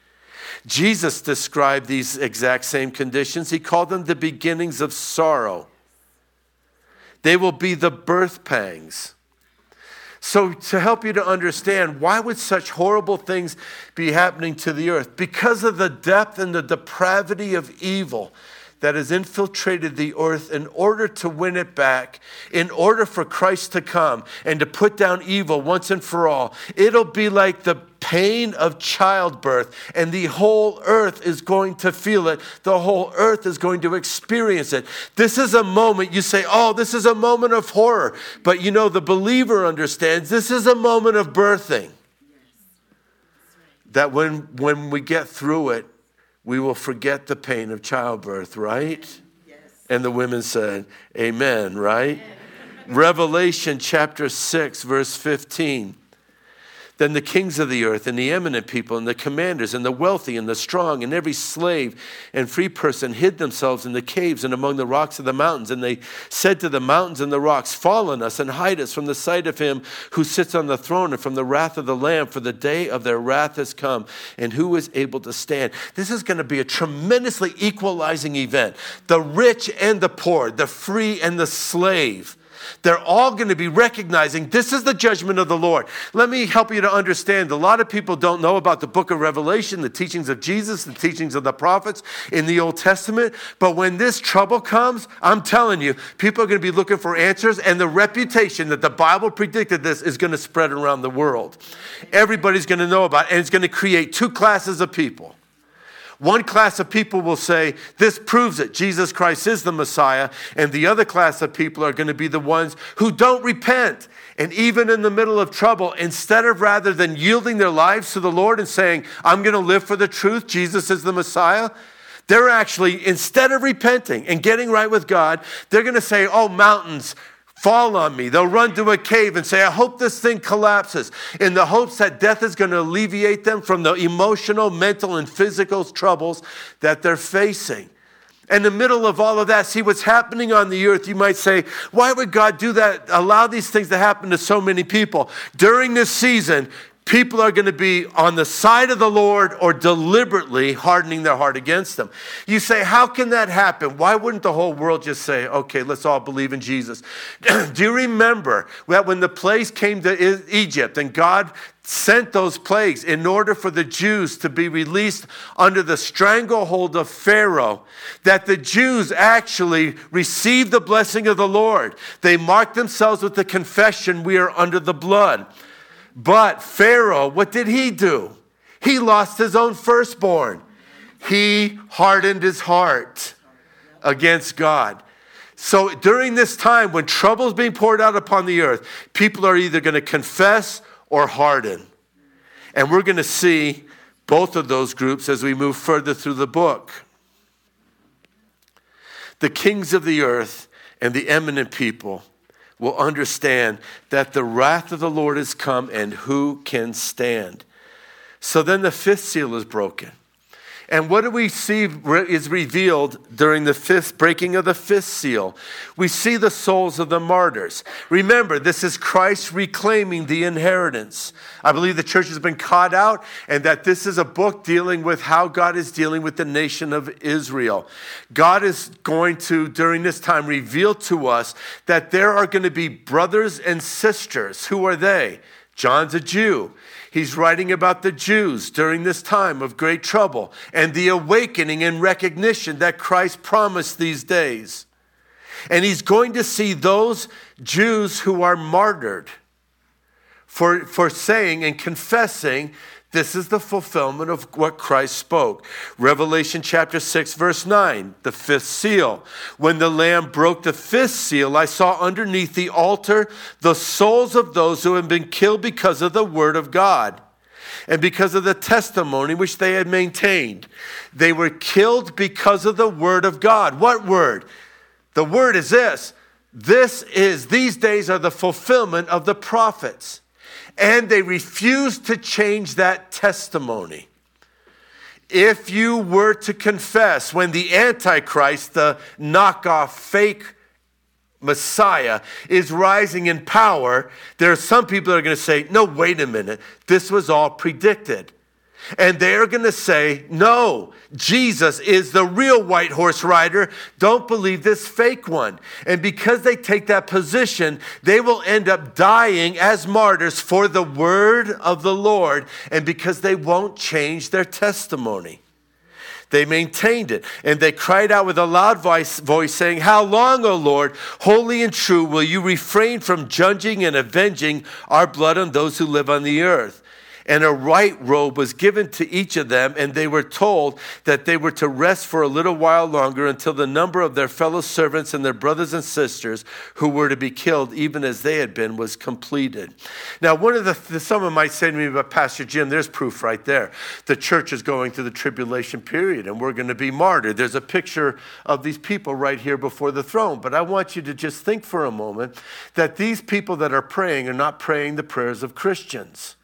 Jesus described these exact same conditions. He called them the beginnings of sorrow. They will be the birth pangs. So, to help you to understand, why would such horrible things be happening to the earth? Because of the depth and the depravity of evil that has infiltrated the earth in order to win it back, in order for Christ to come and to put down evil once and for all. It'll be like the pain of childbirth, and the whole earth is going to feel it. The whole earth is going to experience it. This is a moment you say, Oh, this is a moment of horror. But you know, the believer understands this is a moment of birthing. That when, when we get through it, we will forget the pain of childbirth, right? Yes. And the women said, Amen, right? Amen. Revelation chapter 6, verse 15. Then the kings of the earth and the eminent people and the commanders and the wealthy and the strong and every slave and free person hid themselves in the caves and among the rocks of the mountains. And they said to the mountains and the rocks, Fall on us and hide us from the sight of him who sits on the throne and from the wrath of the Lamb, for the day of their wrath has come. And who is able to stand? This is going to be a tremendously equalizing event. The rich and the poor, the free and the slave they're all going to be recognizing this is the judgment of the Lord. Let me help you to understand. A lot of people don't know about the book of Revelation, the teachings of Jesus, the teachings of the prophets in the Old Testament. But when this trouble comes, I'm telling you, people are going to be looking for answers, and the reputation that the Bible predicted this is going to spread around the world. Everybody's going to know about it, and it's going to create two classes of people. One class of people will say, This proves it. Jesus Christ is the Messiah. And the other class of people are going to be the ones who don't repent. And even in the middle of trouble, instead of rather than yielding their lives to the Lord and saying, I'm going to live for the truth, Jesus is the Messiah, they're actually, instead of repenting and getting right with God, they're going to say, Oh, mountains, fall on me. They'll run to a cave and say, I hope this thing collapses, in the hopes that death is going to alleviate them from the emotional, mental, and physical troubles that they're facing. In the middle of all of that, see what's happening on the earth. You might say, why would God do that, allow these things to happen to so many people? During this season, People are going to be on the side of the Lord or deliberately hardening their heart against them. You say, How can that happen? Why wouldn't the whole world just say, Okay, let's all believe in Jesus? Do you remember that when the plagues came to Egypt and God sent those plagues in order for the Jews to be released under the stranglehold of Pharaoh, that the Jews actually received the blessing of the Lord. They marked themselves with the confession, We are under the blood. But Pharaoh, what did he do? He lost his own firstborn. He hardened his heart against God. So during this time, when trouble is being poured out upon the earth, people are either going to confess or harden. And we're going to see both of those groups as we move further through the book. The kings of the earth and the eminent people will understand that the wrath of the Lord has come and who can stand. So then the fifth seal is broken. And what do we see is revealed during the fifth breaking of the fifth seal? We see the souls of the martyrs. Remember, this is Christ reclaiming the inheritance. I believe the church has been caught out, and that this is a book dealing with how God is dealing with the nation of Israel. God is going to, during this time, reveal to us that there are going to be brothers and sisters. Who are they? John's a Jew. He's writing about the Jews during this time of great trouble and the awakening and recognition that Christ promised these days. And he's going to see those Jews who are martyred for, for saying and confessing this is the fulfillment of what Christ spoke. Revelation chapter 6, verse 9, the fifth seal. When the Lamb broke the fifth seal, I saw underneath the altar the souls of those who had been killed because of the word of God and because of the testimony which they had maintained. They were killed because of the word of God. What word? The word is this. This is, these days are the fulfillment of the prophets and they refused to change that testimony. If you were to confess when the Antichrist, the knockoff fake Messiah, is rising in power, there are some people that are going to say, No, wait a minute, this was all predicted. And they're going to say, no, Jesus is the real white horse rider. Don't believe this fake one. And because they take that position, they will end up dying as martyrs for the word of the Lord and because they won't change their testimony. They maintained it and they cried out with a loud voice, voice, saying, How long, O Lord, holy and true, will you refrain from judging and avenging our blood on those who live on the earth? And a white robe was given to each of them, and they were told that they were to rest for a little while longer until the number of their fellow servants and their brothers and sisters who were to be killed, even as they had been, was completed. Now, one of the, someone might say to me, but Pastor Jim, there's proof right there. The church is going through the tribulation period, and we're going to be martyred. There's a picture of these people right here before the throne. But I want you to just think for a moment that these people that are praying are not praying the prayers of Christians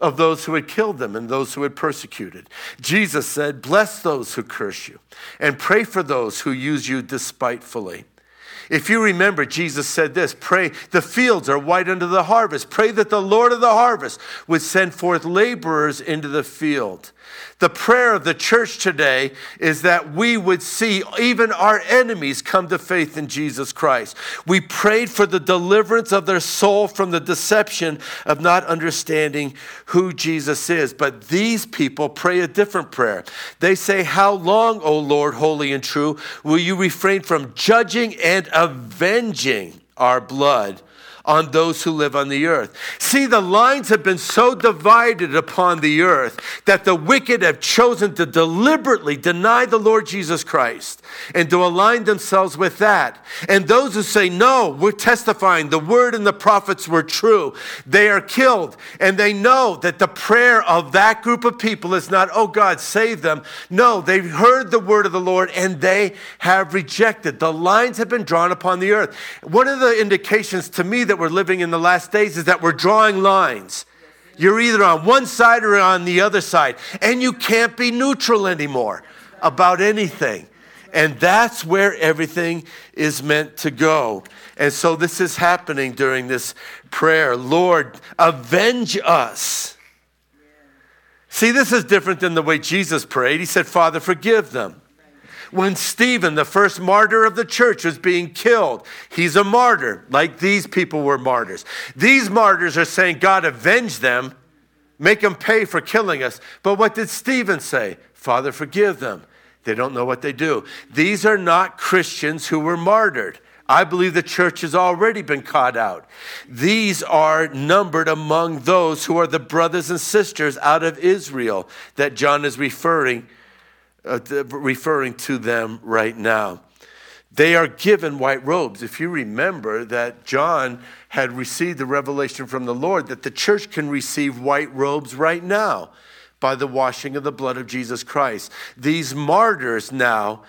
of those who had killed them and those who had persecuted. Jesus said, Bless those who curse you, and pray for those who use you despitefully. If you remember, Jesus said this Pray, the fields are white unto the harvest. Pray that the Lord of the harvest would send forth laborers into the field. The prayer of the church today is that we would see even our enemies come to faith in Jesus Christ. We prayed for the deliverance of their soul from the deception of not understanding who Jesus is. But these people pray a different prayer. They say, How long, O Lord, holy and true, will you refrain from judging and avenging our blood? On those who live on the earth. See, the lines have been so divided upon the earth that the wicked have chosen to deliberately deny the Lord Jesus Christ and to align themselves with that. And those who say, no, we're testifying the word and the prophets were true, they are killed. And they know that the prayer of that group of people is not, oh God, save them. No, they've heard the word of the Lord and they have rejected. The lines have been drawn upon the earth. One of the indications to me that that we're living in the last days is that we're drawing lines. You're either on one side or on the other side, and you can't be neutral anymore about anything. And that's where everything is meant to go. And so this is happening during this prayer. Lord, avenge us. See, this is different than the way Jesus prayed. He said, Father, forgive them. When Stephen, the first martyr of the church, was being killed, he's a martyr, like these people were martyrs. These martyrs are saying, God, avenge them, make them pay for killing us. But what did Stephen say? Father, forgive them. They don't know what they do. These are not Christians who were martyred. I believe the church has already been caught out. These are numbered among those who are the brothers and sisters out of Israel that John is referring, uh, referring to them right now. They are given white robes. If you remember that John had received the revelation from the Lord that the church can receive white robes right now by the washing of the blood of Jesus Christ. These martyrs now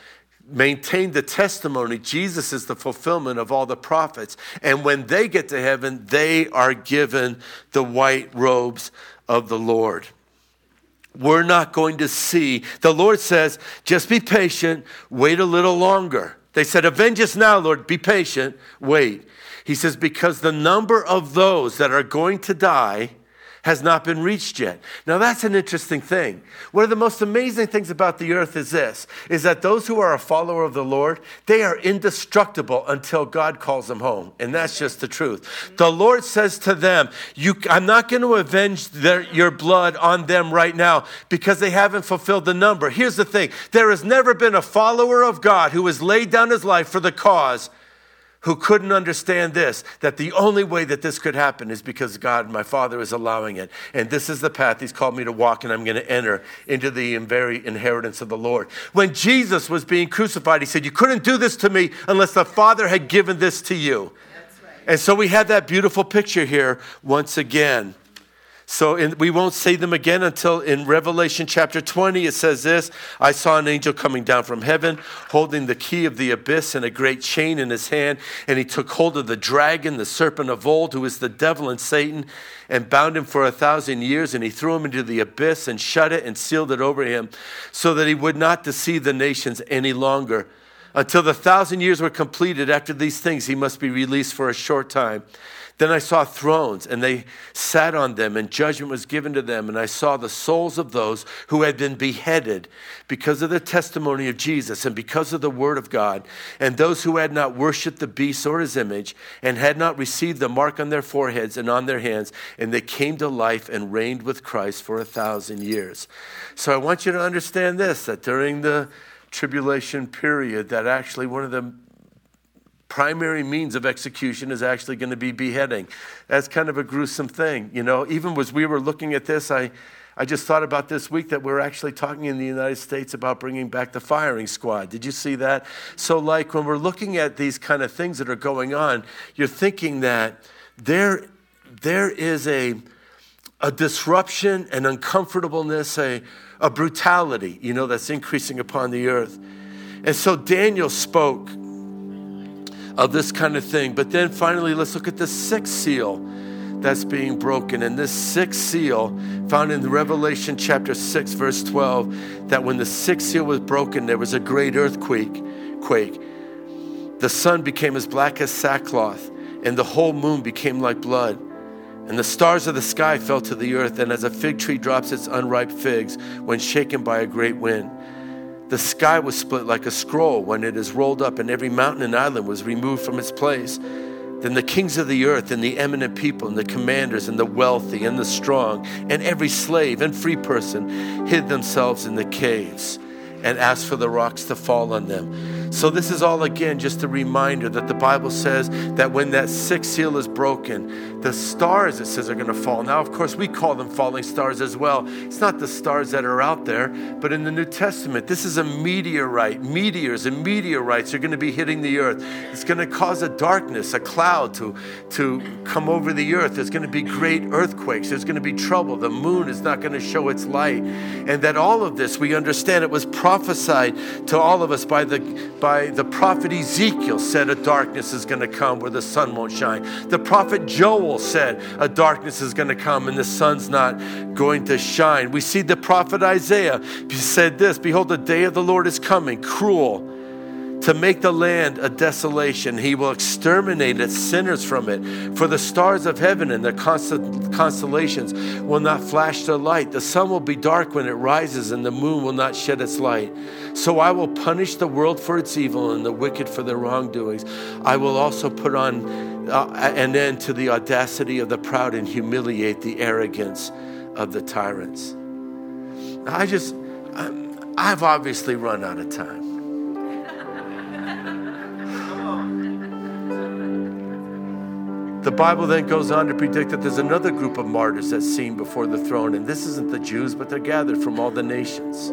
maintain the testimony Jesus is the fulfillment of all the prophets. And when they get to heaven, they are given the white robes of the Lord. We're not going to see. The Lord says, just be patient, wait a little longer. They said, Avenge us now, Lord, be patient, wait. He says, Because the number of those that are going to die has not been reached yet. Now that's an interesting thing. One of the most amazing things about the earth is this is that those who are a follower of the Lord, they are indestructible until God calls them home. And that's just the truth. The Lord says to them, you, I'm not going to avenge their, your blood on them right now because they haven't fulfilled the number. Here's the thing. There has never been a follower of God who has laid down his life for the cause who couldn't understand this that the only way that this could happen is because God, my Father, is allowing it. And this is the path He's called me to walk, and I'm going to enter into the very inheritance of the Lord. When Jesus was being crucified, He said, You couldn't do this to me unless the Father had given this to you. Right. And so we have that beautiful picture here once again. So in, we won't see them again until in Revelation chapter 20, it says this I saw an angel coming down from heaven, holding the key of the abyss and a great chain in his hand. And he took hold of the dragon, the serpent of old, who is the devil and Satan, and bound him for a thousand years. And he threw him into the abyss and shut it and sealed it over him, so that he would not deceive the nations any longer. Until the thousand years were completed, after these things, he must be released for a short time. Then I saw thrones, and they sat on them, and judgment was given to them. And I saw the souls of those who had been beheaded because of the testimony of Jesus and because of the word of God, and those who had not worshiped the beast or his image, and had not received the mark on their foreheads and on their hands, and they came to life and reigned with Christ for a thousand years. So I want you to understand this that during the tribulation period, that actually one of the primary means of execution is actually going to be beheading. That's kind of a gruesome thing. You know, even as we were looking at this, I, I just thought about this week that we're actually talking in the United States about bringing back the firing squad. Did you see that? So, like, when we're looking at these kind of things that are going on, you're thinking that there, there is a, a disruption, an uncomfortableness, a, a brutality, you know, that's increasing upon the earth. And so Daniel spoke of this kind of thing. But then finally, let's look at the sixth seal that's being broken. And this sixth seal, found in Revelation chapter 6, verse 12, that when the sixth seal was broken, there was a great earthquake. Quake. The sun became as black as sackcloth, and the whole moon became like blood. And the stars of the sky fell to the earth, and as a fig tree drops its unripe figs when shaken by a great wind. The sky was split like a scroll when it is rolled up, and every mountain and island was removed from its place. Then the kings of the earth, and the eminent people, and the commanders, and the wealthy, and the strong, and every slave and free person hid themselves in the caves and asked for the rocks to fall on them. So, this is all again just a reminder that the Bible says that when that sixth seal is broken, the stars, it says, are going to fall. Now, of course, we call them falling stars as well. It's not the stars that are out there, but in the New Testament, this is a meteorite. Meteors and meteorites are going to be hitting the earth. It's going to cause a darkness, a cloud to, to come over the earth. There's going to be great earthquakes. There's going to be trouble. The moon is not going to show its light. And that all of this, we understand it was prophesied to all of us by the, by the prophet Ezekiel said a darkness is going to come where the sun won't shine. The prophet Joel said a darkness is going to come and the sun's not going to shine. We see the prophet Isaiah said this Behold, the day of the Lord is coming, cruel to make the land a desolation. He will exterminate its sinners from it. For the stars of heaven and the constellations will not flash their light. The sun will be dark when it rises, and the moon will not shed its light. So I will punish the world for its evil and the wicked for their wrongdoings. I will also put on uh, an end to the audacity of the proud and humiliate the arrogance of the tyrants. I just, I've obviously run out of time. The Bible then goes on to predict that there's another group of martyrs that's seen before the throne, and this isn't the Jews, but they're gathered from all the nations.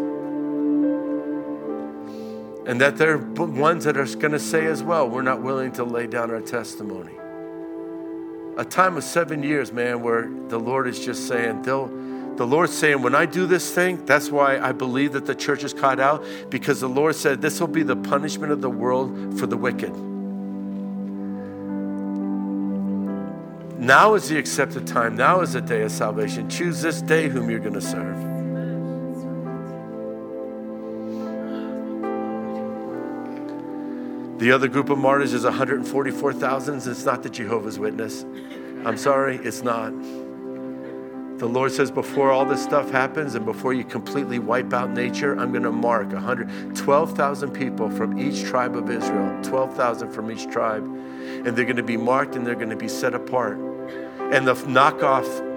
And that they're ones that are going to say as well, we're not willing to lay down our testimony. A time of seven years, man, where the Lord is just saying, the Lord's saying, when I do this thing, that's why I believe that the church is caught out, because the Lord said, this will be the punishment of the world for the wicked. Now is the accepted time. Now is the day of salvation. Choose this day whom you're going to serve. The other group of martyrs is 144,000. It's not the Jehovah's Witness. I'm sorry, it's not. The Lord says, before all this stuff happens and before you completely wipe out nature, I'm going to mark 112,000 people from each tribe of Israel, 12,000 from each tribe. And they're going to be marked and they're going to be set apart. And the knockoff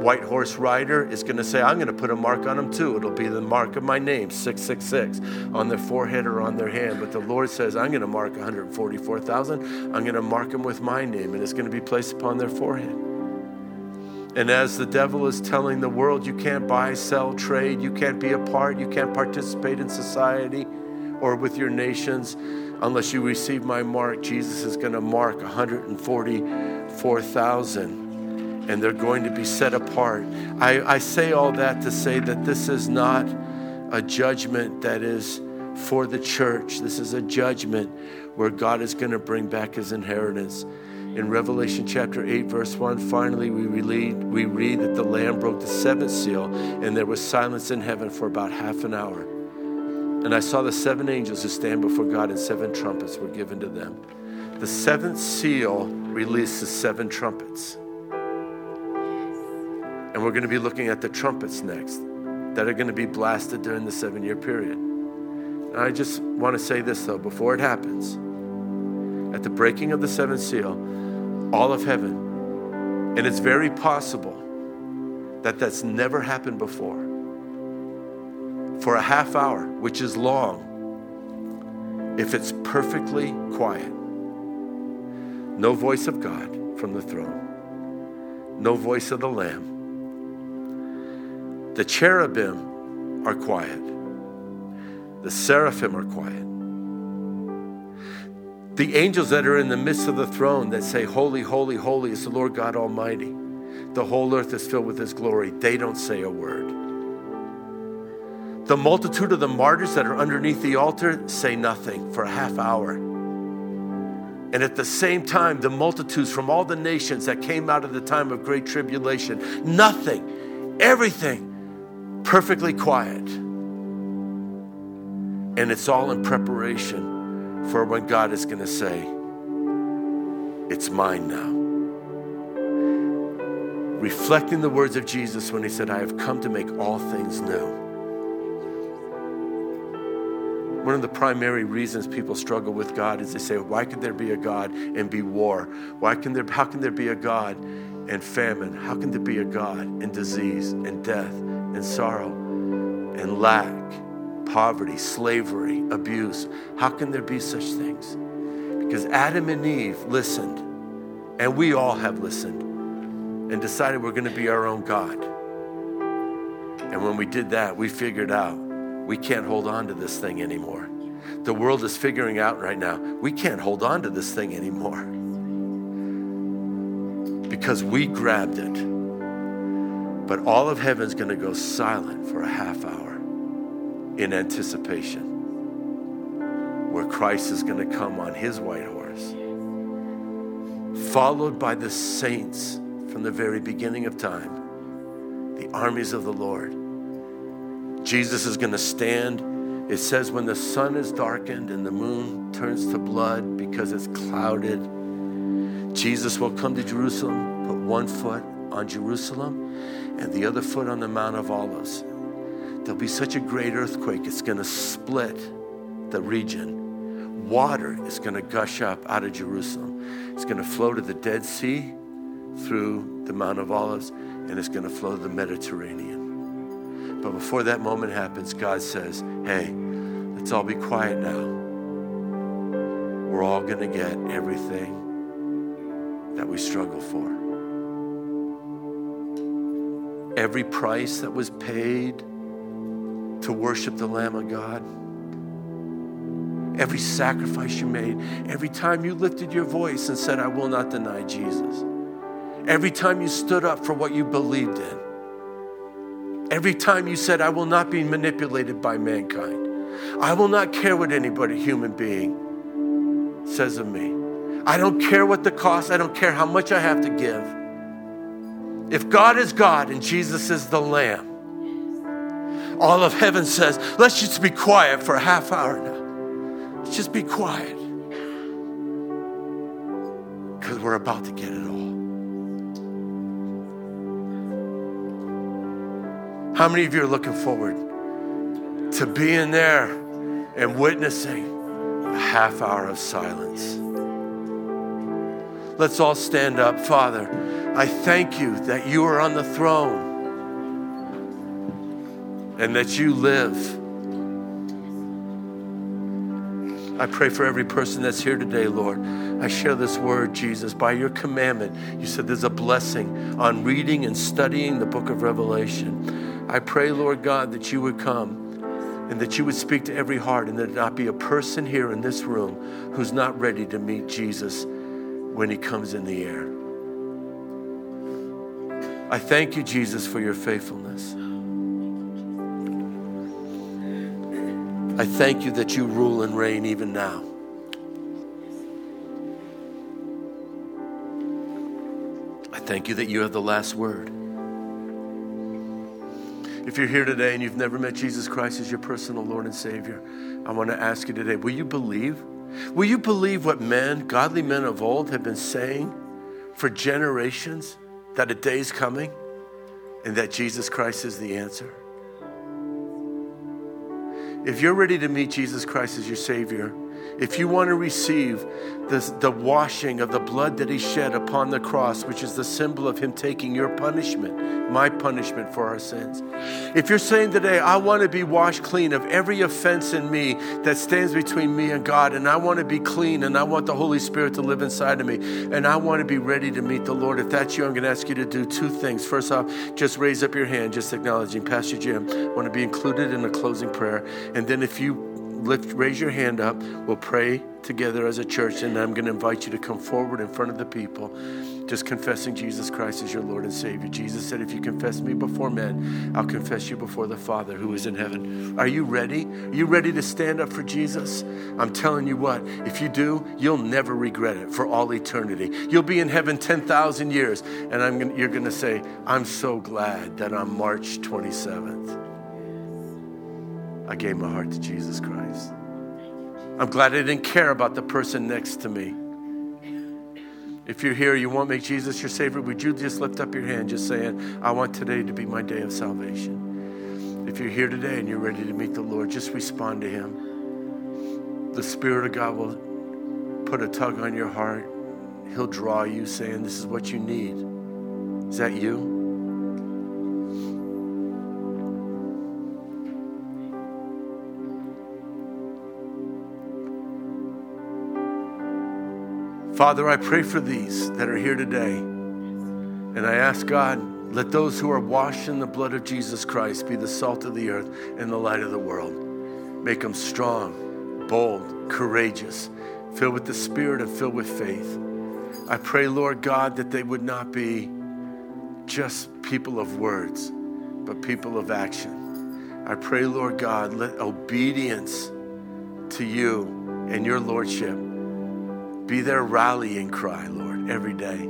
white horse rider is going to say, I'm going to put a mark on them too. It'll be the mark of my name, 666, on their forehead or on their hand. But the Lord says, I'm going to mark 144,000. I'm going to mark them with my name, and it's going to be placed upon their forehead. And as the devil is telling the world, you can't buy, sell, trade, you can't be a part, you can't participate in society or with your nations unless you receive my mark, Jesus is going to mark 144,000 and they're going to be set apart. I, I say all that to say that this is not a judgment that is for the church. This is a judgment where God is going to bring back his inheritance. In Revelation chapter 8, verse 1, finally we read, we read that the Lamb broke the seventh seal, and there was silence in heaven for about half an hour. And I saw the seven angels who stand before God, and seven trumpets were given to them. The seventh seal releases seven trumpets. And we're going to be looking at the trumpets next that are going to be blasted during the seven year period. And I just want to say this though, before it happens, at the breaking of the seventh seal, all of heaven, and it's very possible that that's never happened before, for a half hour, which is long, if it's perfectly quiet, no voice of God from the throne, no voice of the Lamb the cherubim are quiet, the seraphim are quiet. The angels that are in the midst of the throne that say, Holy, holy, holy is the Lord God Almighty. The whole earth is filled with His glory. They don't say a word. The multitude of the martyrs that are underneath the altar say nothing for a half hour. And at the same time, the multitudes from all the nations that came out of the time of great tribulation, nothing, everything perfectly quiet. And it's all in preparation for when God is going to say, It's mine now. Reflecting the words of Jesus when he said, I have come to make all things new. One of the primary reasons people struggle with God is they say, Why could there be a God and be war? Why can there, how can there be a God and famine? How can there be a God and disease and death? And sorrow and lack, poverty, slavery, abuse. How can there be such things? Because Adam and Eve listened, and we all have listened, and decided we're going to be our own God. And when we did that, we figured out we can't hold on to this thing anymore. The world is figuring out right now we can't hold on to this thing anymore because we grabbed it but all of heaven's going to go silent for a half hour in anticipation where Christ is going to come on his white horse, followed by the saints from the very beginning of time, the armies of the Lord. Jesus is going to stand It says, when the sun is darkened and the moon turns to blood because it's clouded, Jesus will come to Jerusalem, put one foot on Jerusalem and the other foot on the Mount of Olives. There'll be such a great earthquake, it's going to split the region. Water is going to gush up out of Jerusalem. It's going to flow to the Dead Sea through the Mount of Olives, and it's going to flow to the Mediterranean. But before that moment happens, God says, Hey, let's all be quiet now. We're all going to get everything that we struggle for. Every price that was paid to worship the Lamb of God. Every sacrifice you made, every time you lifted your voice and said, I will not deny Jesus, every time you stood up for what you believed in, every time you said, I will not be manipulated by mankind, I will not care what anybody, human being, says of me. I don't care what the cost, I don't care how much I have to give. If God is God and Jesus is the Lamb, all of heaven says, let's just be quiet for a half hour now. Let's just be quiet. Because we're about to get it all. How many of you are looking forward to being there and witnessing a half hour of silence? Let's all stand up. Father, I thank you that you are on the throne and that you live I pray for every person that's here today, Lord. I share this word, Jesus. By your commandment, you said there's a blessing on reading and studying the book of Revelation. I pray, Lord God, that you would come and that you would speak to every heart and that not be a person here in this room who's not ready to meet Jesus when he comes in the air. I thank you, Jesus, for your faithfulness. I thank you that you rule and reign even now. I thank you that you have the last word. If you're here today and you've never met Jesus Christ as your personal Lord and Savior, I want to ask you today will you believe? Will you believe what men, godly men of old, have been saying for generations that a day is coming and that Jesus Christ is the answer? If you're ready to meet Jesus Christ as your Savior, if you want to receive this, the washing of the blood that He shed upon the cross, which is the symbol of Him taking your punishment, my punishment for our sins. If you're saying today, I want to be washed clean of every offense in me that stands between me and God, and I want to be clean, and I want the Holy Spirit to live inside of me, and I want to be ready to meet the Lord. If that's you, I'm going to ask you to do two things. First off, just raise up your hand, just acknowledging Pastor Jim. I want to be included in a closing prayer. And then if you lift, raise your hand up. We'll pray together as a church, and I'm going to invite you to come forward in front of the people, just confessing Jesus Christ as your Lord and Savior. Jesus said, If you confess me before men, I'll confess you before the Father who is in heaven. Are you ready? Are you ready to stand up for Jesus? I'm telling you what, if you do, you'll never regret it for all eternity. You'll be in heaven 10,000 years, and gonna, you're going to say, I'm so glad that on March 27th, I gave my heart to Jesus Christ. I'm glad I didn't care about the person next to me. If you're here, you want to make Jesus your Savior, would you just lift up your hand, just saying, I want today to be my day of salvation? If you're here today and you're ready to meet the Lord, just respond to Him. The Spirit of God will put a tug on your heart. He'll draw you, saying, This is what you need. Is that you? Father, I pray for these that are here today. And I ask God, let those who are washed in the blood of Jesus Christ be the salt of the earth and the light of the world. Make them strong, bold, courageous, filled with the Spirit and filled with faith. I pray, Lord God, that they would not be just people of words, but people of action. I pray, Lord God, let obedience to you and your Lordship be their rallying cry, Lord, every day.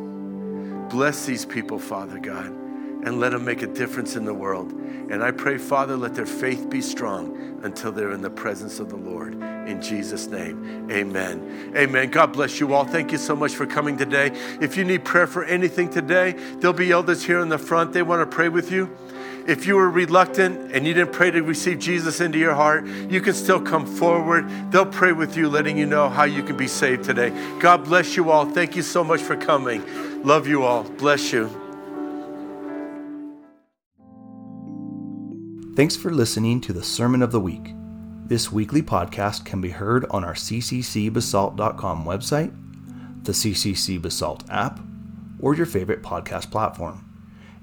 Bless these people, Father God. and let them make a difference in the world. And I pray, Father, let their faith be strong until they're in the presence of the Lord. In Jesus' name, amen. Amen. God bless you all. Thank you so much for coming today. If you need prayer for anything today, there'll be elders here in the front. They want to pray with you. If you were reluctant and you didn't pray to receive Jesus into your heart, you can still come forward. They'll pray with you, letting you know how you can be saved today. God bless you all. Thank you so much for coming. Love you all. Bless you. Thanks for listening to the Sermon of the Week. This weekly podcast can be heard on our cccbasalt.com website, the CCC Basalt app, or your favorite podcast platform.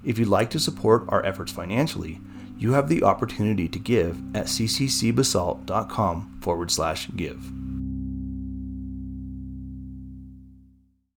If you'd like to support our efforts financially, you have the opportunity to give at cccbasalt.com forward slash give.